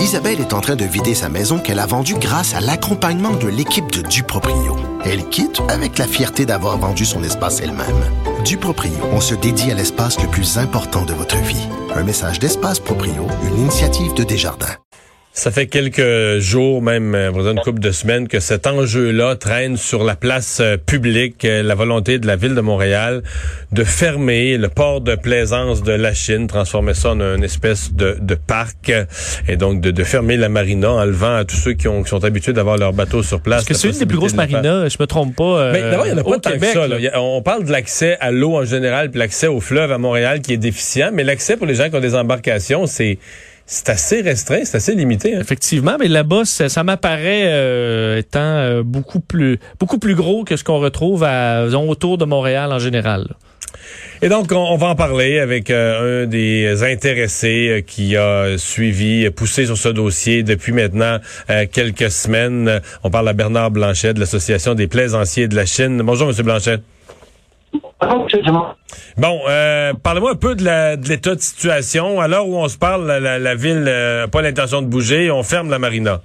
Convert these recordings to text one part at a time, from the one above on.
Isabelle est en train de vider sa maison qu'elle a vendue grâce à l'accompagnement de l'équipe de Duproprio. Elle quitte avec la fierté d'avoir vendu son espace elle-même. Duproprio, on se dédie à l'espace le plus important de votre vie. Un message d'Espace Proprio, une initiative de Desjardins. Ça fait quelques jours, même euh, une couple de semaines, que cet enjeu-là traîne sur la place euh, publique, euh, la volonté de la ville de Montréal de fermer le port de plaisance de la Chine, transformer ça en une espèce de, de parc, et donc de, de, fermer la marina, enlevant à tous ceux qui, ont, qui sont habitués d'avoir leur bateau sur place. Parce que c'est une des plus grosses marinas, je me trompe pas. Mais d'abord, il n'y en a pas tant que ça. Là. On parle de l'accès à l'eau en général, puis l'accès au fleuve à Montréal qui est déficient, mais l'accès pour les gens qui ont des embarcations, c'est c'est assez restreint, c'est assez limité. Hein. Effectivement, mais là-bas, ça, m'apparaît euh, étant euh, beaucoup plus beaucoup plus gros que ce qu'on retrouve à, autour de Montréal en général. Et donc, on, va en parler avec euh, un des intéressés qui a suivi, poussé sur ce dossier depuis maintenant quelques semaines. On parle à Bernard Blanchet de l'Association des plaisanciers de la Chine. Bonjour, Monsieur Blanchet. Bon, euh, parlez-moi un peu de l'état de, situation. À l'heure où on se parle, la, ville n'a pas l'intention de bouger. On ferme la marina.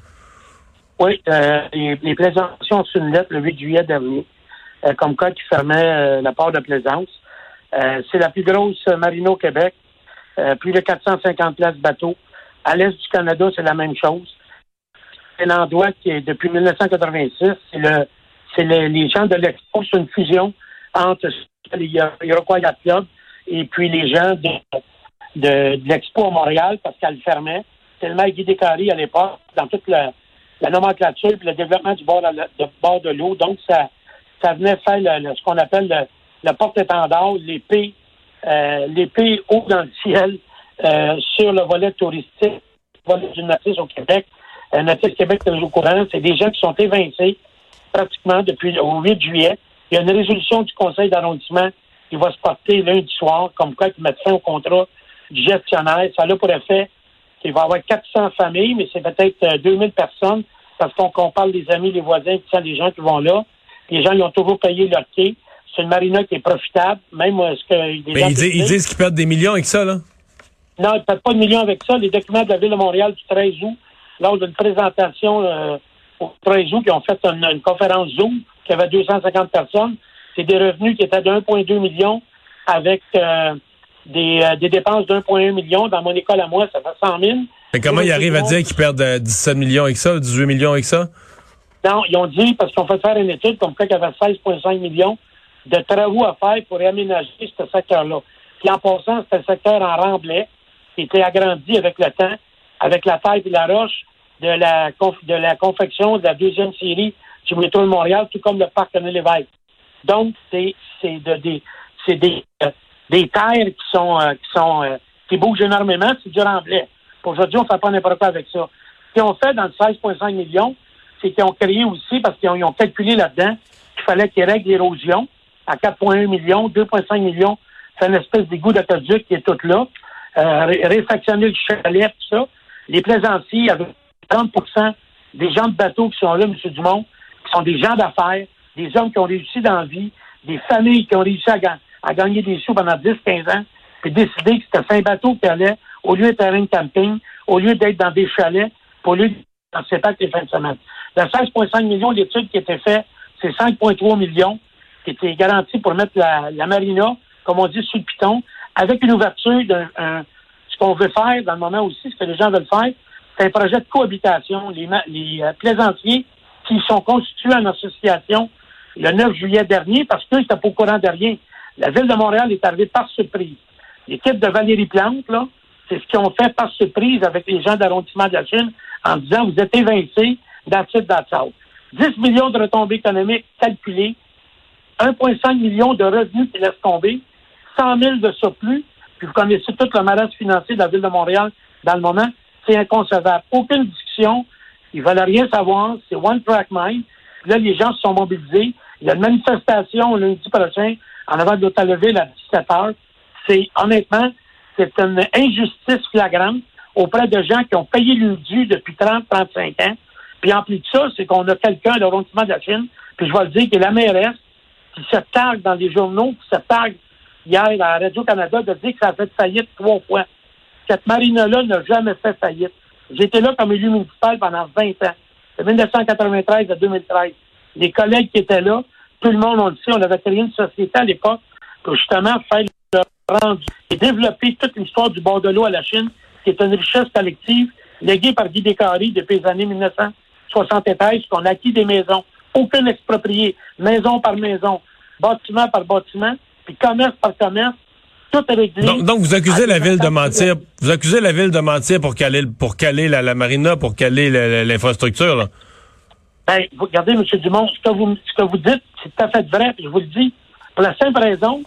Oui, euh, les, les, plaisantions ont une lettre le 8 juillet dernier, euh, comme quoi qui fermait la part de plaisance. c'est la plus grosse marina au Québec. plus de 450 places bateaux. À l'est du Canada, c'est la même chose. C'est l'endroit qui est depuis 1986. C'est le, c'est les gens de l'expo, c'est une fusion entre Iroquois Yacht Club et puis les gens de, l'Expo à Montréal parce qu'elle fermait. Tellement Guy Descaries à l'époque, dans toute la, nomenclature et le développement du bord de, l'eau. Donc, ça, ça venait faire ce qu'on appelle le, porte-étendard, l'épée, euh, haut dans le ciel euh, sur le volet touristique, le volet du Natis au Québec. Euh, Natis Québec, c'est au courant, c'est des gens qui sont évincés pratiquement depuis le 8 juillet. Il y a une résolution du conseil d'arrondissement qui va se porter lundi soir, comme quoi ils mettent fin au contrat du gestionnaire. Ça a pour effet qu'il va y avoir 400 familles, mais c'est peut-être 2000 euh, personnes, parce qu'on parle des amis, les voisins, tout ça, les gens qui vont là. Les gens, ils ont toujours payé leur quai. C'est une marina qui est profitable, même euh, ce que... Mais ils, disent qu'ils perdent des millions avec ça, là? Non, ils ne perdent pas de millions avec ça. Les documents de la Ville de Montréal du 13 août, lors d'une présentation euh, au 13 août, qui ont fait une conférence Zoom, qui avait 250 personnes. C'est des revenus qui étaient de 1,2 million avec euh, des, euh, des, dépenses de 1,1 million. Dans mon école à moi, ça fait 100 000. Mais comment ils arrivent à dire qu'ils perdent 17 euh, millions avec ça, 18 millions avec ça? Non, ils ont dit, parce qu'on fait faire une étude comme quoi qu'il y avait 16,5 millions de travaux à faire pour réaménager ce secteur-là. Puis en passant, c'était un secteur en remblai qui était agrandi avec le temps, avec la taille et la roche de la, de la confection de la deuxième série du métro de Montréal, tout comme le parc René Lévesque. Donc, c'est de, des c'est des, euh, des terres qui sont euh, qui sont euh, qui bougent énormément, c'est du remblai. Aujourd'hui, on ne fait pas n'importe quoi avec ça. Ce qu'ils ont fait dans le 16,5 millions, c'est qu'ils ont créé aussi, parce qu'ils ont, calculé là-dedans qu'il fallait qu'ils règlent l'érosion à 4,1 millions, 2,5 millions, c'est une espèce d'égout d'aqueduc qui est tout là. Euh, réfactionner le chalet, tout ça. Les plaisanciers, avec 30% des gens de bateau qui sont là, M. Dumont, sont des gens d'affaires, des hommes qui ont réussi dans la vie, des familles qui ont réussi à, gagner des sous pendant 10-15 ans, puis décider que c'était un bateau qui allait, au lieu d'être un de camping, au lieu d'être dans des chalets, au lieu d'être dans ces packs les fins de semaine. Le 16,5 millions d'études qui étaient faites, c'est 5,3 millions qui étaient garantis pour mettre la, marina, comme on dit, sous le piton, avec une ouverture d'un ce qu'on veut faire dans le moment aussi, ce que les gens veulent faire, c'est un projet de cohabitation. Les, les euh, plaisanciers qui sont constitués en association le 9 juillet dernier parce qu'ils n'étaient pas au courant de rien. La Ville de Montréal est arrivée par surprise. L'équipe de Valérie Plante, là, c'est ce qu'ils ont fait par surprise avec les gens d'arrondissement de la Chine en disant vous êtes évincés dans ce 10 millions de retombées économiques calculées, 1,5 million de revenus qui laissent tomber, 100 000 de surplus, puis vous connaissez tout le marais financier de la Ville de Montréal dans le moment, c'est inconcevable. Aucune discussion, ils veulent rien savoir. C'est One Track Mind. là, les gens se sont mobilisés. Il y a une manifestation lundi prochain en avant de l'hôtel Ville à 17 heures. C'est, honnêtement, c'est une injustice flagrante auprès de gens qui ont payé le dû depuis 30, 35 ans. Puis en plus de ça, c'est qu'on a quelqu'un, l'arrondissement de la Chine, puis je vais le dire, qui est la mairesse, qui se targue dans les journaux, qui se targue hier à Radio-Canada de dire que ça a fait faillite trois fois. Cette marine-là n'a jamais fait faillite. J'étais là comme élu municipal pendant 20 ans, de 1993 à 2013. Les collègues qui étaient là, tout le monde, on le sait, on avait créé une société à l'époque pour justement faire le rendu et développer toute l'histoire du bord de l'eau à la Chine, qui est une richesse collective léguée par Guy Descaries depuis les années 1973, qu'on a acquis des maisons, aucune exproprié, maison par maison, bâtiment par bâtiment, puis commerce par commerce, tout. Donc, vous accusez la ville de mentir. Vous accusez la ville de mentir pour caler, pour caler la, marina, pour caler l'infrastructure. Ben, vous regardez, M. Dumont, ce que vous, ce que vous dites, c'est tout à fait vrai, je vous le dis. Pour la simple raison,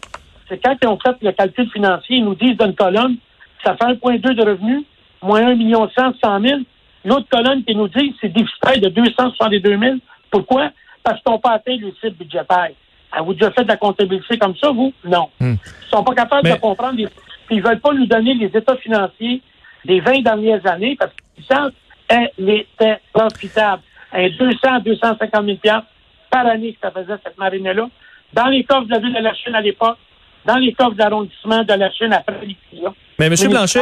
c'est quand ils ont fait le calcul financier, ils nous disent d'une colonne, ça fait 1,2 de revenus, moins 1 million 100, 100 000. L'autre colonne qui nous dit, c'est déficit de 262 000. Pourquoi? Parce qu'ils n'ont pas atteint le cible budgétaire. Avez-vous déjà fait de la comptabilité comme ça, vous? Non. Hmm. Ils sont pas capables de comprendre. Les... Ils veulent pas nous donner les états financiers des 20 dernières années parce que elle était profitable. Un 200 250 000 par année que ça faisait cette marine-là. Dans les coffres de la ville de la Chine à l'époque, dans les coffres d'arrondissement de la Chine après. Mais M. Blanchet,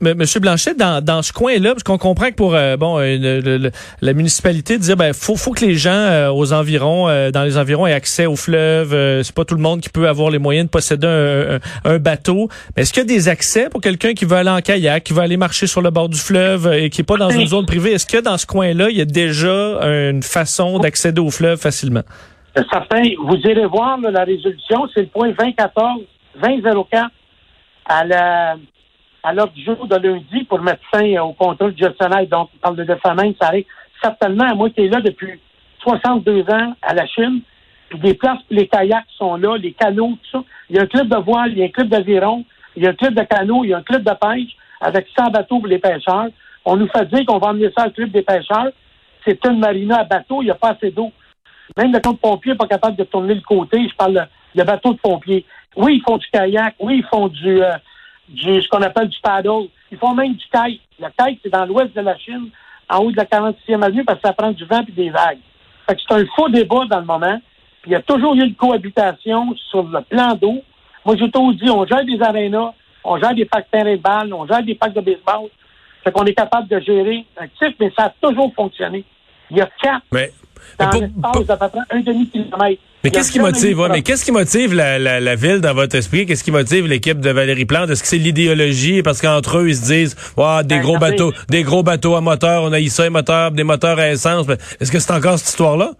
Monsieur Blanchet, dans, dans ce coin-là, parce qu'on comprend que pour euh, bon euh, la municipalité dire ben faut faut que les gens euh, aux environs, dans les environs aient accès au fleuve. c'est pas tout le monde qui peut avoir les moyens de posséder un, un, bateau. Mais est-ce qu'il y a des accès pour quelqu'un qui veut aller en kayak, qui veut aller marcher sur le bord du fleuve et qui est pas dans une zone privée? Est-ce que dans ce coin-là, il y a déjà une façon d'accéder au fleuve facilement? Certain. Vous irez voir la résolution, c'est le point 2014 2004 à la à l'ordre du jour de lundi pour mettre fin au contrôle gestionnaire. Donc, on parle de défamation, ça arrive certainement moi qui là depuis 62 ans à la Chine. Puis des places les kayaks sont là, les canots, tout ça. Il y a un club de voile, il y a un club d'aviron, il y a un club de canot, il y a un club de pêche avec 100 bateaux pour les pêcheurs. On nous fait dire qu'on va emmener ça au club des pêcheurs. C'est une marina à bateau, il n'y a pas assez d'eau. Même le camp de pompiers n'est pas capable de tourner le côté. Je parle de, bateau de pompiers. Oui, ils font du kayak. Oui, ils font du, euh, du ce qu'on appelle du paddle. Ils font même du kite. Le kite, c'est dans l'ouest de la Chine, en haut de la 46e avenue, parce que ça prend du vent et des vagues. Fait que c'est un faux débat dans le moment. Il y a toujours eu une cohabitation sur le plan d'eau. Moi, j'ai toujours dit, on gère des arénas, on gère des packs de terrain de balle, on gère des packs de baseball. Fait qu'on est capable de gérer un type, mais ça a toujours fonctionné. Il y a quatre qu'est-ce qui motive, mais qu'est-ce qui motive la, la, ville dans votre esprit? Qu'est-ce qui motive l'équipe de Valérie Plante? Est-ce que c'est l'idéologie? Parce qu'entre eux, ils se disent, wow, des ben, gros bateaux, des gros bateaux à moteur, on a ça, moteur, des moteurs à essence. Est-ce que c'est encore cette histoire-là?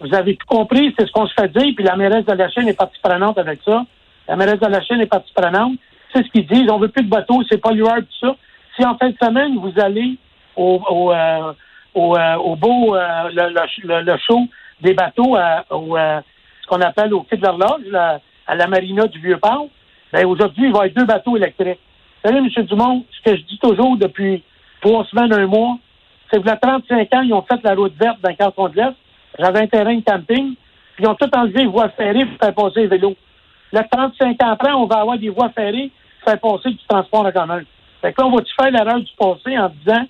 Vous avez tout compris, c'est ce qu'on se fait dire, puis la mairesse de la Chine est partie prenante avec ça. La mairesse de la Chine est partie prenante. C'est ce qu'ils disent, on veut plus de bateaux, c'est pas l'UR, tout ça. Si en fin de semaine, vous allez au, euh, au, beau euh, le, show des bateaux à, au, euh, ce qu'on appelle au quai de l'horloge, à la marina du Vieux-Port, ben aujourd'hui, il va y avoir deux bateaux électriques. Vous savez, M. Dumont, ce que je dis toujours depuis trois semaines, un mois, c'est que a 35 ans, ils ont fait la route verte dans le canton de l'Est. J'avais un terrain de camping, puis ils ont tout enlevé les voies ferrées pour faire passer les vélos. Là, 35 ans après, on va avoir des voies ferrées pour faire passer du transport en commun. Fait que là, on va-tu faire l'erreur du passé en disant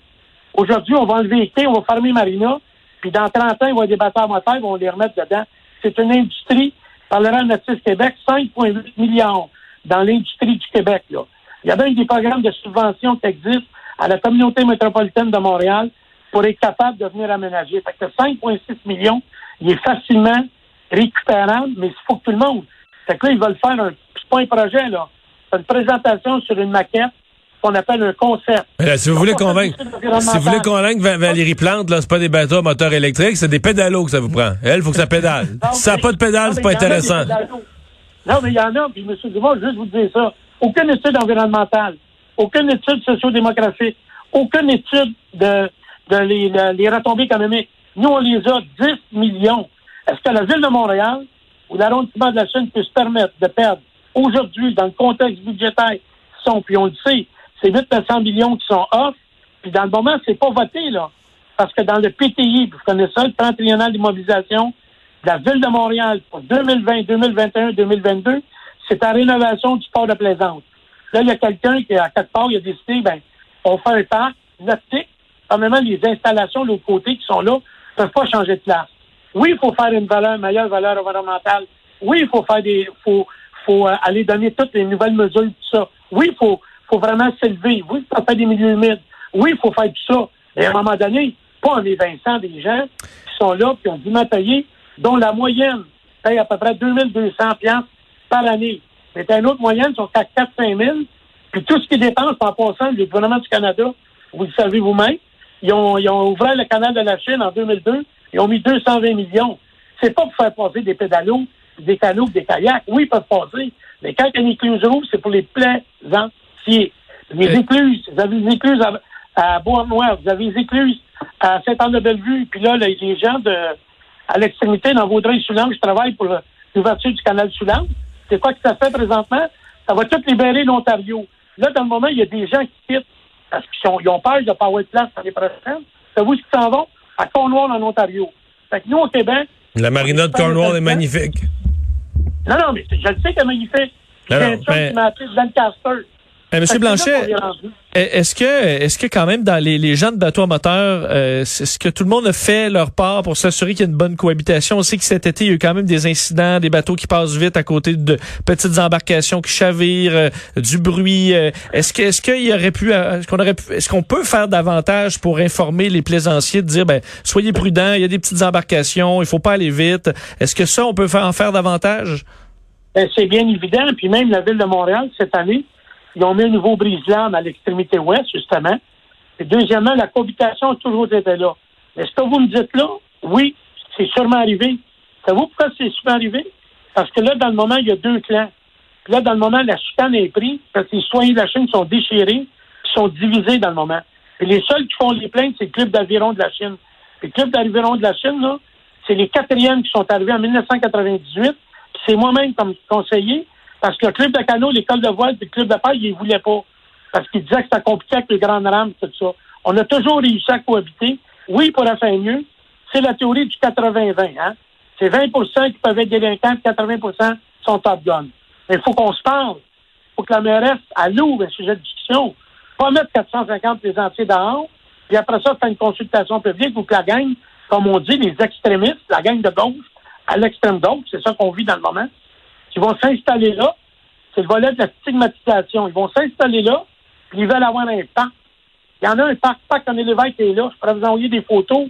Aujourd'hui, on va enlever les on va fermer Marina, puis dans 30 ans, il va y avoir des bateaux moteurs, on va les remettre dedans. C'est une industrie, par le Natif Québec, 5,8 millions dans l'industrie du Québec. Là. Il y a même des programmes de subvention qui existent à la communauté métropolitaine de Montréal pour être capable de venir aménager. Fait que 5,6 millions, il est facilement récupérable, mais il faut que tout le monde. Fait que là, ils veulent faire un, c'est pas un projet, là. C'est une présentation sur une maquette qu'on appelle un concept. si vous voulez convaincre, si vous voulez convaincre Valérie Plante, là, c'est pas des bateaux à moteur électrique, c'est des pédalos que ça vous prend. Elle, il faut que ça pédale. si ça n'a pas de pédale, c'est pas intéressant. Non, mais il y en a, puis M. Dumont, juste vous dire ça. Aucune étude environnementale, aucune étude sociodémographique, aucune étude de, de les, les retombées économiques. Nous, on les a 10 millions. Est-ce que la ville de Montréal ou l'arrondissement de la Chine peut se permettre de perdre aujourd'hui, dans le contexte budgétaire, sont, puis on le sait, c'est 800 millions qui sont off. Puis dans le moment, c'est pas voté, là. Parce que dans le PTI, vous connaissez ça, le plan triennal d'immobilisation de la Ville de Montréal pour 2020, 2021, 2022, c'est la rénovation du port de Plaisance. Là, il y a quelqu'un qui, à quelque part, il a décidé, ben, on fait un parc nautique. Premièrement, les installations de l'autre côté qui sont là ne peuvent pas changer de place. Oui, il faut faire une valeur, meilleure valeur environnementale. Oui, il faut faire des, faut, faut euh, aller donner toutes les nouvelles mesures, tout ça. Oui, il faut, faut vraiment s'élever. Oui, ça fait des milieux humides. Oui, il faut faire tout ça. Mais à un moment donné, pas en évinçant des gens qui sont là, qui ont du matériel, dont la moyenne paye à peu près 2200 par année. Mais un autre moyenne sont à 4-5 000. Puis tout ce qu'ils dépensent en passant, le gouvernement du Canada, vous le savez vous-même, ils ont, ils ouvert le canal de la Chine en 2002, ils ont mis 220 millions. C'est pas pour faire passer des pédalos, des canots, des kayaks. Oui, ils peuvent passer. Mais quand une écluse rouvre, c'est pour les Les Euh. écluses, vous avez des écluses à, à Bois-Noir, vous avez des écluses à Saint-Anne-de-Bellevue, puis là, les, les gens de à l'extrémité, dans Vaudreuil-Soulanges, je travaille pour l'ouverture du canal Soulanges. C'est quoi que ça fait présentement? Ça va tout libérer l'Ontario. Là, dans le moment, il y a des gens qui quittent parce qu'ils ont, peur de ne pas avoir de place l'année prochaine. Savez-vous ce qu'ils s'en vont? À Cornwall, en Ontario. Fait que nous, au Québec, La marina de Cornwall est magnifique. non, non, mais je le sais qu'elle est magnifique. Non, un mais- qui m'a appelé de Lancaster. Eh, Monsieur Blanchet, est-ce que, est-ce que quand même dans les, les gens de bateaux à moteur, euh, est-ce que tout le monde a fait leur part pour s'assurer qu'il y a une bonne cohabitation? On sait que cet été, il y a eu quand même des incidents, des bateaux qui passent vite à côté de petites embarcations qui chavirent, euh, du bruit. euh, est-ce que, est-ce qu'il y aurait pu, euh, est-ce qu'on aurait pu, est-ce qu'on peut faire davantage pour informer les plaisanciers de dire, ben, soyez prudents, il y a des petites embarcations, il faut pas aller vite. Est-ce que ça, on peut faire en faire davantage? Ben, c'est bien évident. Puis même la Ville de Montréal, cette année, ils ont mis un nouveau brise-lames à l'extrémité ouest, justement. Et deuxièmement, la cohabitation a toujours été là. Mais ce que vous me dites là, oui, c'est sûrement arrivé. Savez-vous pourquoi c'est sûrement arrivé? Parce que là, dans le moment, il y a deux clans. Puis là, dans le moment, la chicane est prise parce que les citoyens de la Chine sont déchirés, sont divisés dans le moment. Et les seuls qui font les plaintes, c'est le Club d'aviron de la Chine. Le Club d'aviron de la Chine, là, c'est les quatrièmes qui sont arrivés en 1998. Puis c'est moi-même comme conseiller, parce que le club de canot, l'école de voile, le club de paille, ils ne voulaient pas. Parce qu'ils disaient que c'était compliqué avec les grandes rames, tout ça. On a toujours réussi à cohabiter. Oui, pour faire mieux. C'est la théorie du 80-20. Hein? C'est 20 qui peuvent être délinquants, 80 sont top gun. Mais il faut qu'on se parle. Il faut que la mairesse, elle ouvre un sujet de discussion. Pas mettre 450 plaisanciers dehors, puis après ça, faire une consultation publique ou que la gang, comme on dit, les extrémistes, la gang de gauche, à l'extrême gauche, c'est ça qu'on vit dans le moment, qui vont s'installer là. C'est le volet de la stigmatisation. Ils vont s'installer là, puis ils veulent avoir un parc. Il y en a un parc, parc René Lévesque est là. Je pourrais vous envoyer des photos.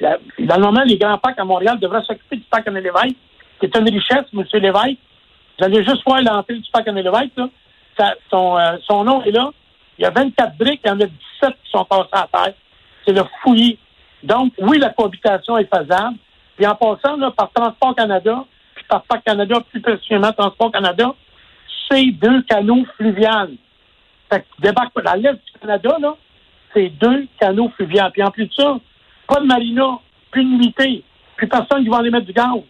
Dans le moment, les grands parcs à Montréal devraient s'occuper du parc René Lévesque, qui est une richesse, M. Lévesque. Vous allez juste voir l'entrée du parc René Lévesque, là. Euh, son nom est là. Il y a 24 briques, il y en a 17 qui sont passées à terre. C'est le fouillis. Donc, oui, la cohabitation est faisable. Puis en passant, par Transport Canada, par Parc Canada, plus précisément Transport Canada, c'est deux canaux fluviales. Fait que débarque à l'est du Canada, là, c'est deux canaux fluviales. Puis en plus de ça, pas de marina, plus de plus personne qui va aller mettre du gaz,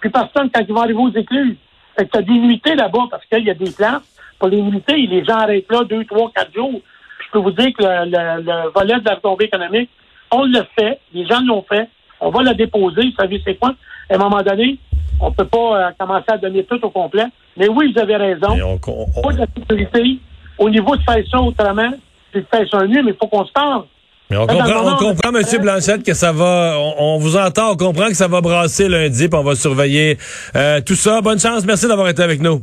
plus personne quand ils vont arriver aux écluses. Fait que t'as des nuitées là-bas parce qu'il y a des places pour les nuitées. Les gens arrêtent là deux, trois, quatre jours. Je peux vous dire que le, le- le volet de la retombée économique, on le fait, les gens l'ont fait, on va le déposer, vous savez c'est quoi? À un moment donné, on peut pas euh, commencer à donner tout au complet. Mais oui, vous avez raison. On- on- on- Pas de la sécurité au niveau de faire ça autrement, c'est de faire ça mieux, mais il faut qu'on se parle. Mais on comprend, on comprend, M. Blanchette, que ça va. On, on vous entend, on comprend que ça va brasser lundi, puis on va surveiller euh, tout ça. Bonne chance, merci d'avoir été avec nous.